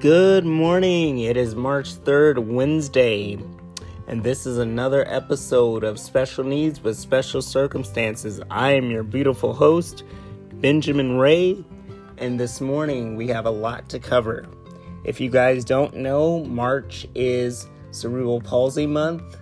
Good morning. It is March 3rd, Wednesday, and this is another episode of Special Needs with Special Circumstances. I am your beautiful host, Benjamin Ray, and this morning we have a lot to cover. If you guys don't know, March is Cerebral Palsy Month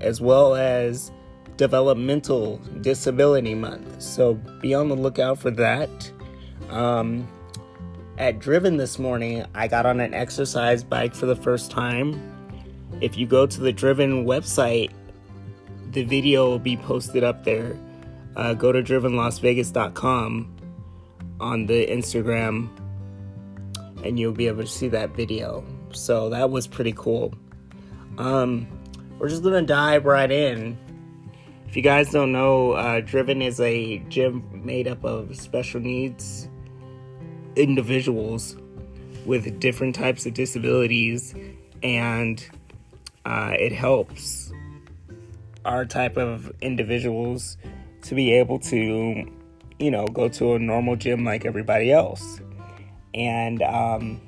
as well as Developmental Disability Month, so be on the lookout for that. Um, at Driven this morning, I got on an exercise bike for the first time. If you go to the Driven website, the video will be posted up there. Uh, go to drivenlasvegas.com on the Instagram and you'll be able to see that video. So that was pretty cool. Um, we're just gonna dive right in. If you guys don't know, uh, Driven is a gym made up of special needs individuals with different types of disabilities, and uh, it helps our type of individuals to be able to, you know, go to a normal gym like everybody else and um,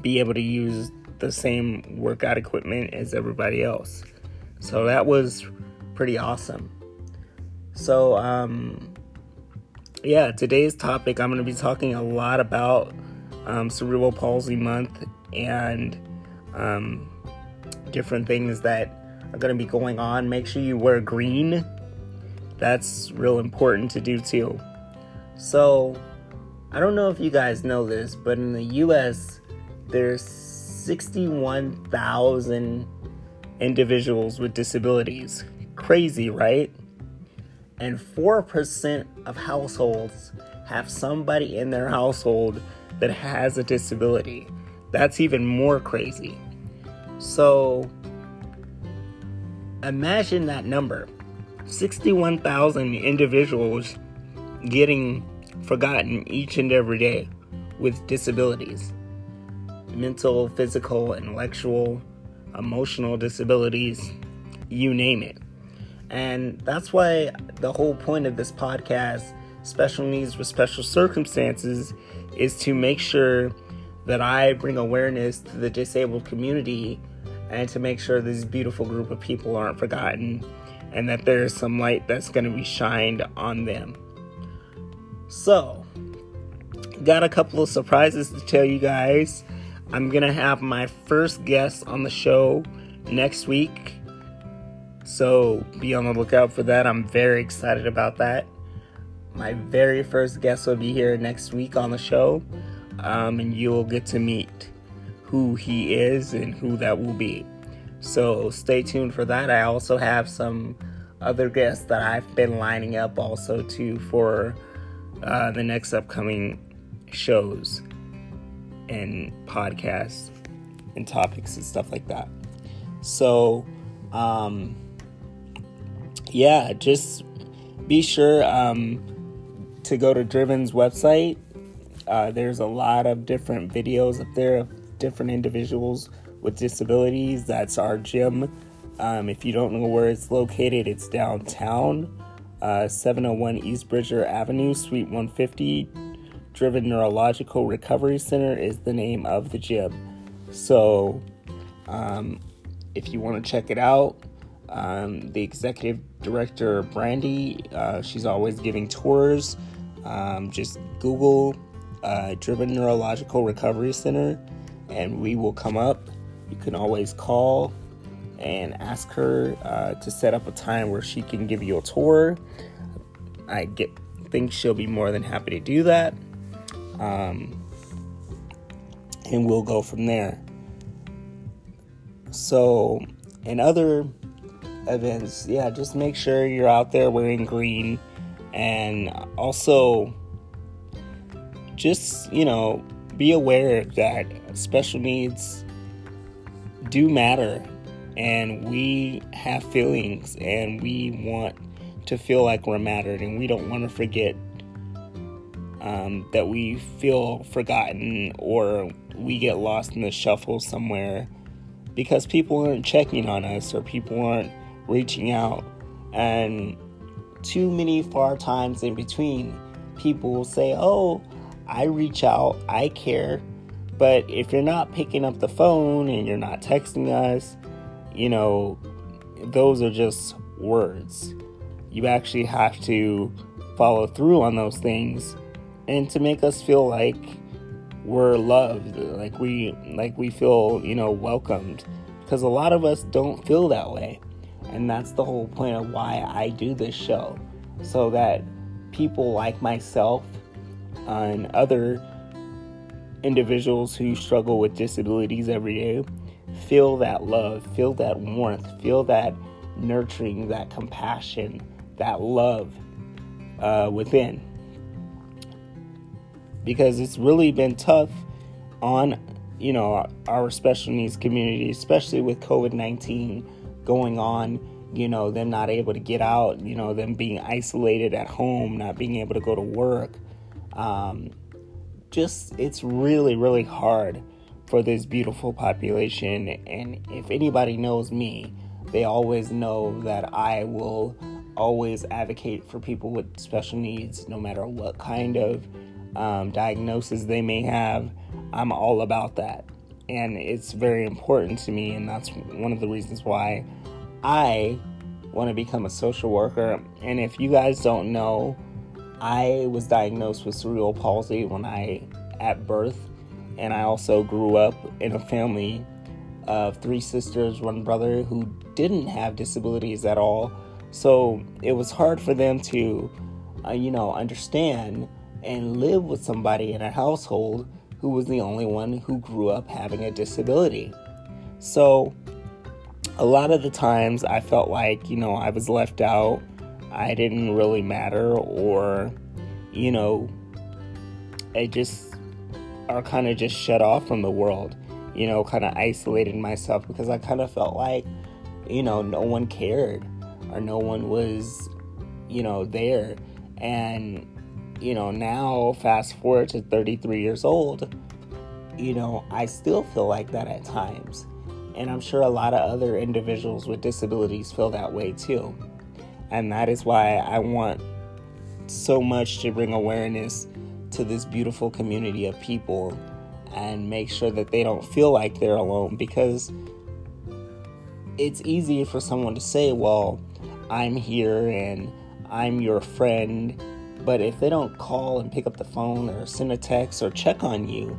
be able to use the same workout equipment as everybody else. So that was pretty awesome. So, um, yeah, today's topic, I'm going to be talking a lot about um, Cerebral Palsy Month and um, different things that are going to be going on. Make sure you wear green. That's real important to do too. So, I don't know if you guys know this, but in the US, there's 61,000 individuals with disabilities. Crazy, right? And 4% of households have somebody in their household that has a disability. That's even more crazy. So imagine that number 61,000 individuals getting forgotten each and every day with disabilities mental, physical, intellectual, emotional disabilities, you name it. And that's why the whole point of this podcast, Special Needs with Special Circumstances, is to make sure that I bring awareness to the disabled community and to make sure this beautiful group of people aren't forgotten and that there's some light that's going to be shined on them. So, got a couple of surprises to tell you guys. I'm going to have my first guest on the show next week. So be on the lookout for that. I'm very excited about that. My very first guest will be here next week on the show, um, and you'll get to meet who he is and who that will be. So stay tuned for that. I also have some other guests that I've been lining up also too for uh, the next upcoming shows and podcasts and topics and stuff like that. So, um, yeah, just be sure um, to go to Driven's website. Uh, there's a lot of different videos up there of different individuals with disabilities. That's our gym. Um, if you don't know where it's located, it's downtown, uh, 701 East Bridger Avenue, Suite 150. Driven Neurological Recovery Center is the name of the gym. So, um, if you want to check it out, um, the executive director, Brandy, uh, she's always giving tours. Um, just Google uh, Driven Neurological Recovery Center and we will come up. You can always call and ask her uh, to set up a time where she can give you a tour. I get think she'll be more than happy to do that. Um, and we'll go from there. So, in other events, yeah, just make sure you're out there wearing green. And also just, you know, be aware that special needs do matter. And we have feelings and we want to feel like we're mattered. And we don't want to forget um, that we feel forgotten or we get lost in the shuffle somewhere because people aren't checking on us or people aren't reaching out. And too many far times in between, people will say, Oh, I reach out, I care, But if you're not picking up the phone and you're not texting us, you know, those are just words. You actually have to follow through on those things and to make us feel like we're loved, like we like we feel, you know, welcomed because a lot of us don't feel that way. And that's the whole point of why I do this show so that people like myself and other individuals who struggle with disabilities every day feel that love, feel that warmth, feel that nurturing, that compassion, that love uh, within. Because it's really been tough on, you know, our special needs community, especially with COVID 19 going on, you know, them not able to get out, you know, them being isolated at home, not being able to go to work. Um, just, it's really, really hard for this beautiful population. And if anybody knows me, they always know that I will always advocate for people with special needs, no matter what kind of um, diagnosis they may have. I'm all about that. And it's very important to me, and that's one of the reasons why I want to become a social worker. And if you guys don't know, I was diagnosed with cerebral palsy when I at birth, and I also grew up in a family of three sisters, one brother who didn't have disabilities at all. So it was hard for them to, uh, you know, understand and live with somebody in a household who was the only one who grew up having a disability. So a lot of the times I felt like, you know, I was left out. I didn't really matter, or, you know, I just are kind of just shut off from the world, you know, kind of isolated myself because I kind of felt like, you know, no one cared or no one was, you know, there. And, you know, now fast forward to 33 years old, you know, I still feel like that at times and I'm sure a lot of other individuals with disabilities feel that way too. And that is why I want so much to bring awareness to this beautiful community of people and make sure that they don't feel like they're alone because it's easy for someone to say, well, I'm here and I'm your friend. But if they don't call and pick up the phone or send a text or check on you,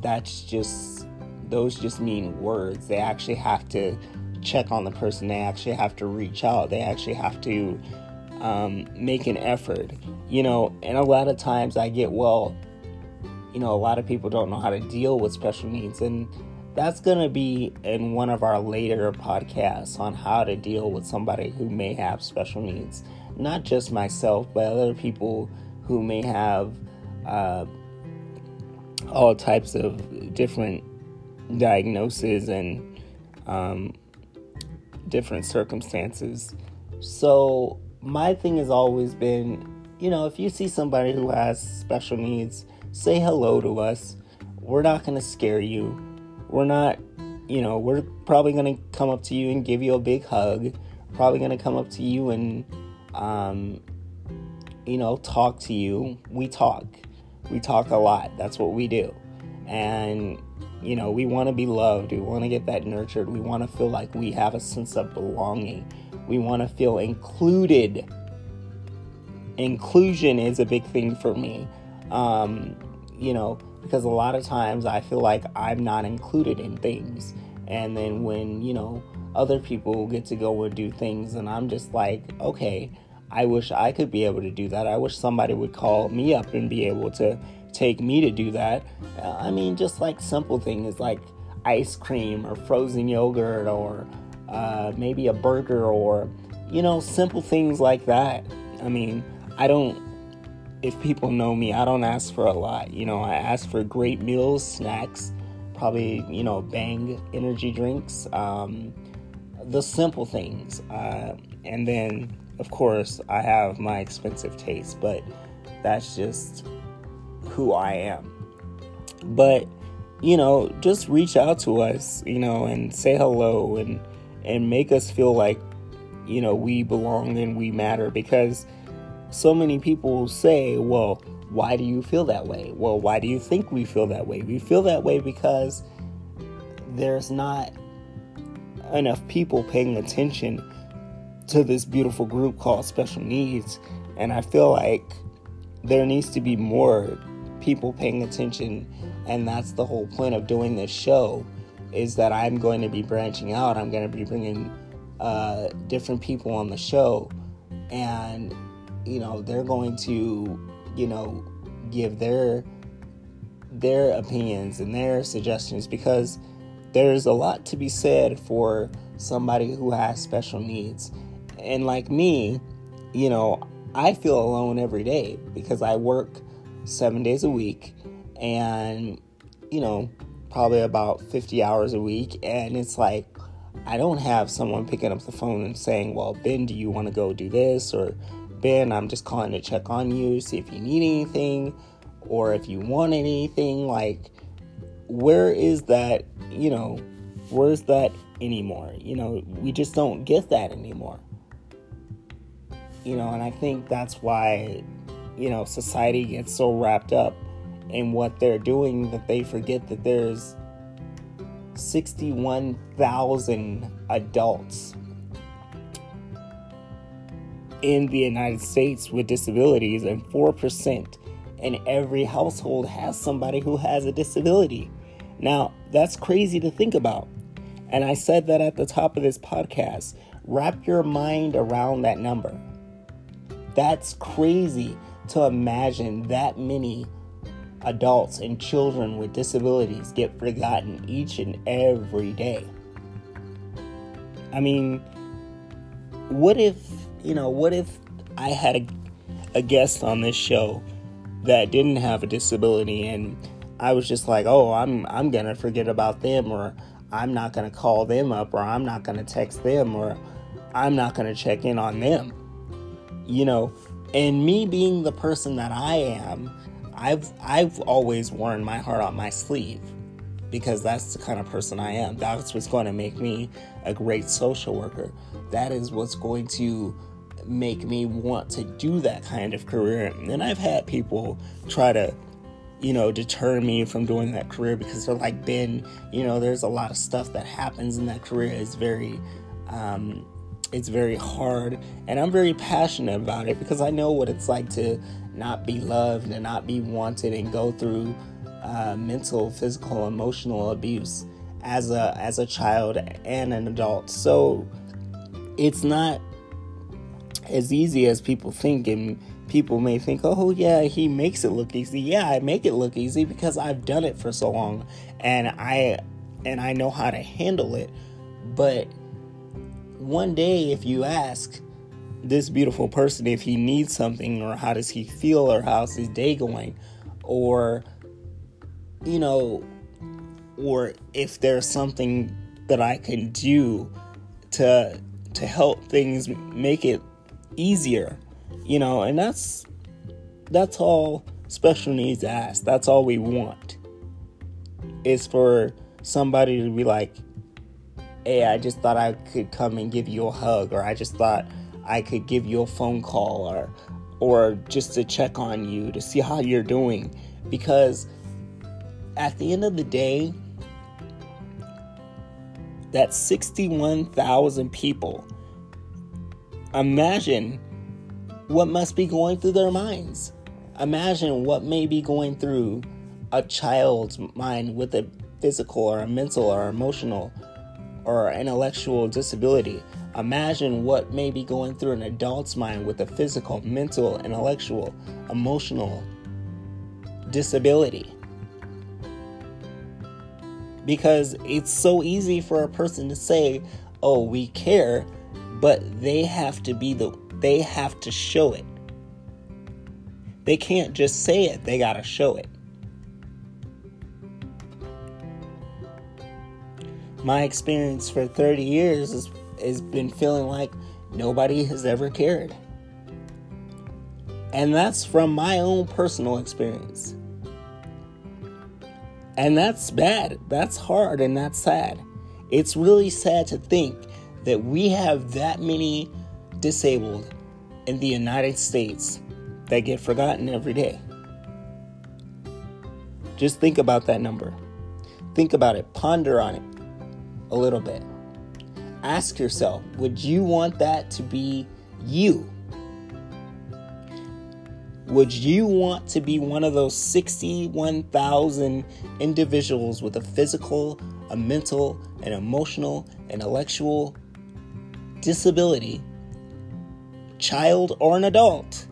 that's just those just mean words. They actually have to check on the person. They actually have to reach out. They actually have to um, make an effort. You know, and a lot of times I get, well, you know, a lot of people don't know how to deal with special needs. And that's going to be in one of our later podcasts on how to deal with somebody who may have special needs. Not just myself, but other people who may have uh, all types of different diagnoses and um, different circumstances. So, my thing has always been you know, if you see somebody who has special needs, say hello to us. We're not going to scare you. We're not, you know, we're probably going to come up to you and give you a big hug. Probably going to come up to you and, um, you know, talk to you. We talk. We talk a lot. That's what we do. And you know, we want to be loved. We want to get that nurtured. We want to feel like we have a sense of belonging. We want to feel included. Inclusion is a big thing for me. Um, you know, because a lot of times I feel like I'm not included in things. And then when, you know, other people get to go and do things, and I'm just like, okay, I wish I could be able to do that. I wish somebody would call me up and be able to take me to do that. Uh, I mean, just like simple things like ice cream or frozen yogurt or uh, maybe a burger or, you know, simple things like that. I mean, I don't, if people know me, I don't ask for a lot. You know, I ask for great meals, snacks, probably, you know, bang energy drinks, um, the simple things. Uh, and then, of course, I have my expensive taste, but that's just who I am. But, you know, just reach out to us, you know, and say hello and and make us feel like, you know, we belong and we matter because so many people say, well, why do you feel that way? Well, why do you think we feel that way? We feel that way because there's not enough people paying attention to this beautiful group called special needs. And I feel like there needs to be more people paying attention. And that's the whole point of doing this show is that I'm going to be branching out. I'm going to be bringing uh, different people on the show. And, you know, they're going to, you know, give their their opinions and their suggestions because there's a lot to be said for somebody who has special needs. And like me, you know, I feel alone every day because I work seven days a week and, you know, probably about 50 hours a week. And it's like, I don't have someone picking up the phone and saying, Well, Ben, do you want to go do this? Or, Ben, I'm just calling to check on you, see if you need anything or if you want anything. Like, where is that, you know, where's that anymore? You know, we just don't get that anymore. You know, and I think that's why, you know, society gets so wrapped up in what they're doing that they forget that there's 61,000 adults in the United States with disabilities, and 4% in every household has somebody who has a disability. Now, that's crazy to think about. And I said that at the top of this podcast. Wrap your mind around that number. That's crazy to imagine that many adults and children with disabilities get forgotten each and every day. I mean, what if, you know, what if I had a, a guest on this show that didn't have a disability and I was just like, "Oh, I'm I'm to forget about them or I'm not to call them up or I'm not to text them or I'm not to check in on them." You know, and me being the person that I am, I've I've always worn my heart on my sleeve because that's the kind of person I am. That's what's going to make me a great social worker. That is what's going to make me want to do that kind of career. And I've had people try to, you know, deter me from doing that career because they're like, Ben, you know, there's a lot of stuff that happens in that career. It's very, um, it's very hard. And I'm very passionate about it because I know what it's like to not be loved and not be wanted and go through uh, mental, physical, emotional abuse as a as a child and an adult. So it's not as easy as people think and people may think oh yeah he makes it look easy. Yeah i make it look easy because i've done it for so long and i and i know how to handle it. But one day if you ask this beautiful person if he needs something or how does he feel or how's his day going or you know or if there's something that i can do to to help things make it easier, you know, and that's that's all special needs ask. That's all we want. Is for somebody to be like, "Hey, I just thought I could come and give you a hug," or "I just thought I could give you a phone call," or or just to check on you to see how you're doing, because at the end of the day, that 61,000 people Imagine what must be going through their minds. Imagine what may be going through a child's mind with a physical or a mental or emotional or intellectual disability. Imagine what may be going through an adult's mind with a physical, mental, intellectual, emotional disability. Because it's so easy for a person to say, oh, we care, but they have to be the they have to show it. They can't just say it, they got to show it. My experience for 30 years has, has been feeling like nobody has ever cared. And that's from my own personal experience. And that's bad. That's hard and that's sad. It's really sad to think that we have that many disabled in the United States that get forgotten every day. Just think about that number. Think about it, ponder on it a little bit. Ask yourself would you want that to be you? Would you want to be one of those 61,000 individuals with a physical, a mental, an emotional, intellectual disability, child, or an adult,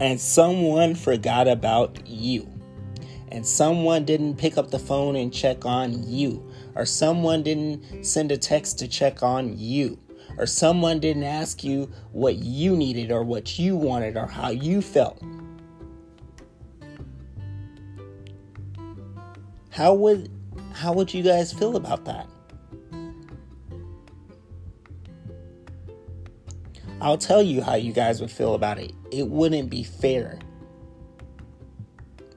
and someone forgot about you? and someone didn't pick up the phone and check on you, or someone didn't send a text to check on you, or someone didn't ask you what you needed or what you wanted or how you felt. How would how would you guys feel about that? I'll tell you how you guys would feel about it. It wouldn't be fair.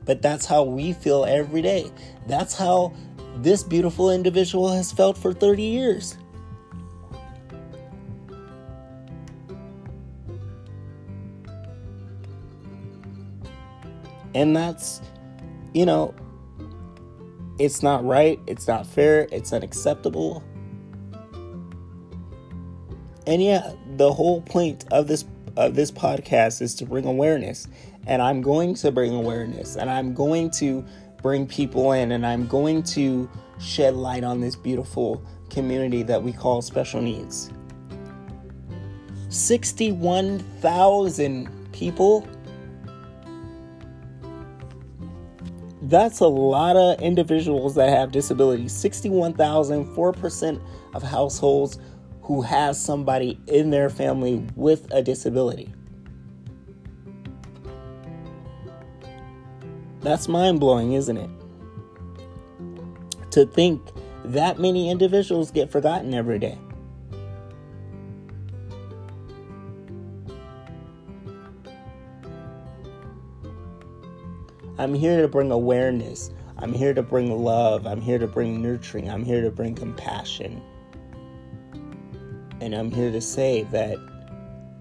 But that's how we feel every day. That's how this beautiful individual has felt for 30 years. And that's, you know, it's not right, it's not fair, it's unacceptable. And yeah, the whole point of this of this podcast is to bring awareness and I'm going to bring awareness and I'm going to bring people in and I'm going to shed light on this beautiful community that we call special needs. 61,000 people. That's a lot of individuals that have disabilities. 61,000, 4% of households who has somebody in their family with a disability. That's mind blowing, isn't it? To think that many individuals get forgotten every day. I'm here to bring awareness. I'm here to bring love. I'm here to bring nurturing. I'm here to bring compassion. And I'm here to say that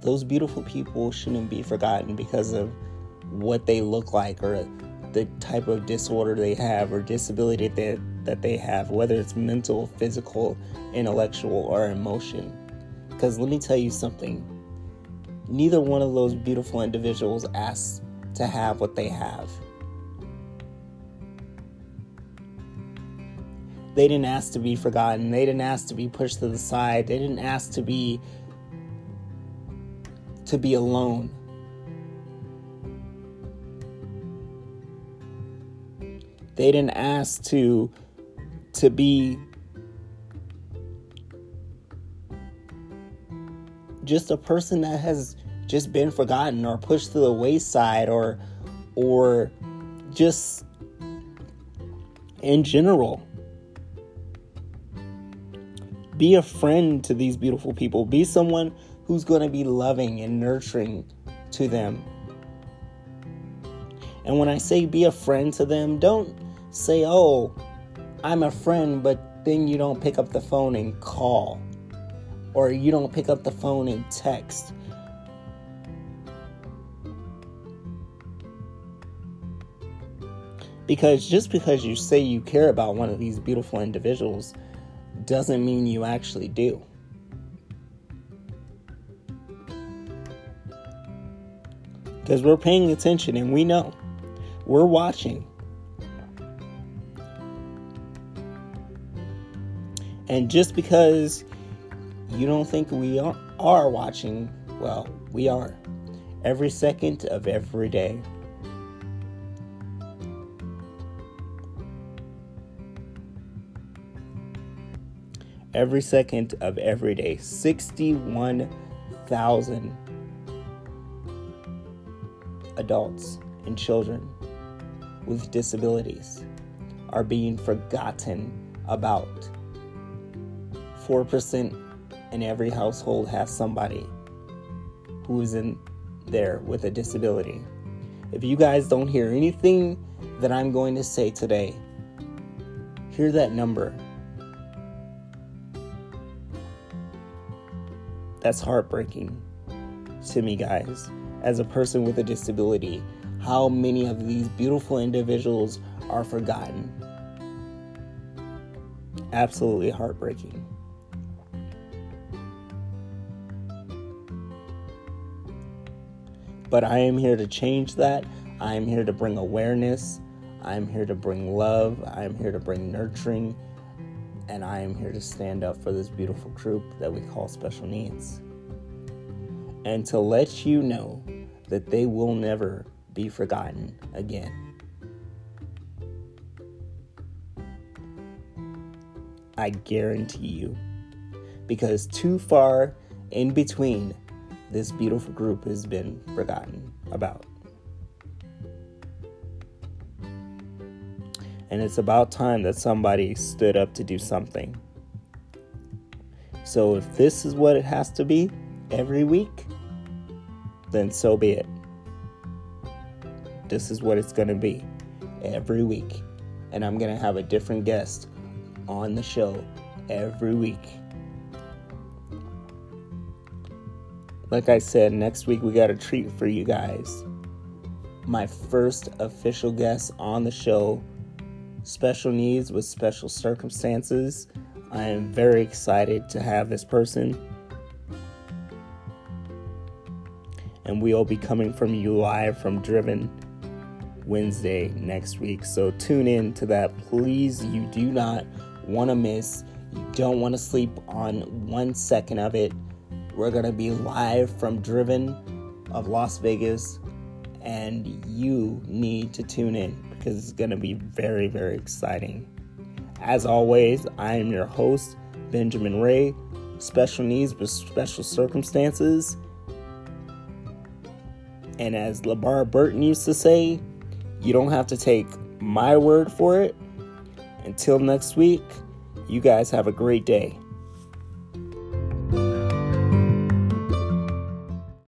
those beautiful people shouldn't be forgotten because of what they look like or the type of disorder they have or disability that, that they have, whether it's mental, physical, intellectual, or emotion. Because let me tell you something neither one of those beautiful individuals asked to have what they have. They didn't ask to be forgotten. They didn't ask to be pushed to the side. They didn't ask to be to be alone. They didn't ask to to be just a person that has just been forgotten or pushed to the wayside or or just in general be a friend to these beautiful people be someone who's going to be loving and nurturing to them and when i say be a friend to them don't say, oh, I'm a friend, but then you don't pick up the phone and call, or you don't pick up the phone and text. Because just because you say you care about one of these beautiful individuals doesn't mean you actually do. Because we're paying attention and we know. We're watching. And just because you don't think we are watching, well, we are. Every second of every day. Every second of every day. 61,000 adults and children with disabilities are being forgotten about 4% in every household has somebody who is in there with a disability. If you guys don't hear anything that I'm going to say today, hear that number. That's heartbreaking to me, guys. As a person with a disability, how many of these beautiful individuals are forgotten. Absolutely heartbreaking. But I am here to change that. I am here to bring awareness. I am here to bring love. I am here to bring nurturing. And I am here to stand up for this beautiful group that we call special needs. And to let you know that they will never be forgotten again. I guarantee you. Because too far in between, this beautiful group has been forgotten about. And it's about time that somebody stood up to do something. So if this is what it has to be every week, then so be it. This is what it's going to be every week. And I'm going to have a different guest on the show every week. Like I said, next week we got a treat for you guys. My first official guest on the show, special needs with special circumstances. I am very excited to have this person. And we'll be coming from you live from Driven Wednesday next week. So tune in to that. Please, you do not want to miss. You don't want to sleep on one second of it. We're going to be live from Driven of Las Vegas, and you need to tune in because it's going to be very, very exciting. As always, I am your host, Benjamin Ray, special needs with special circumstances. And as LeVar Burton used to say, you don't have to take my word for it. Until next week, you guys have a great day.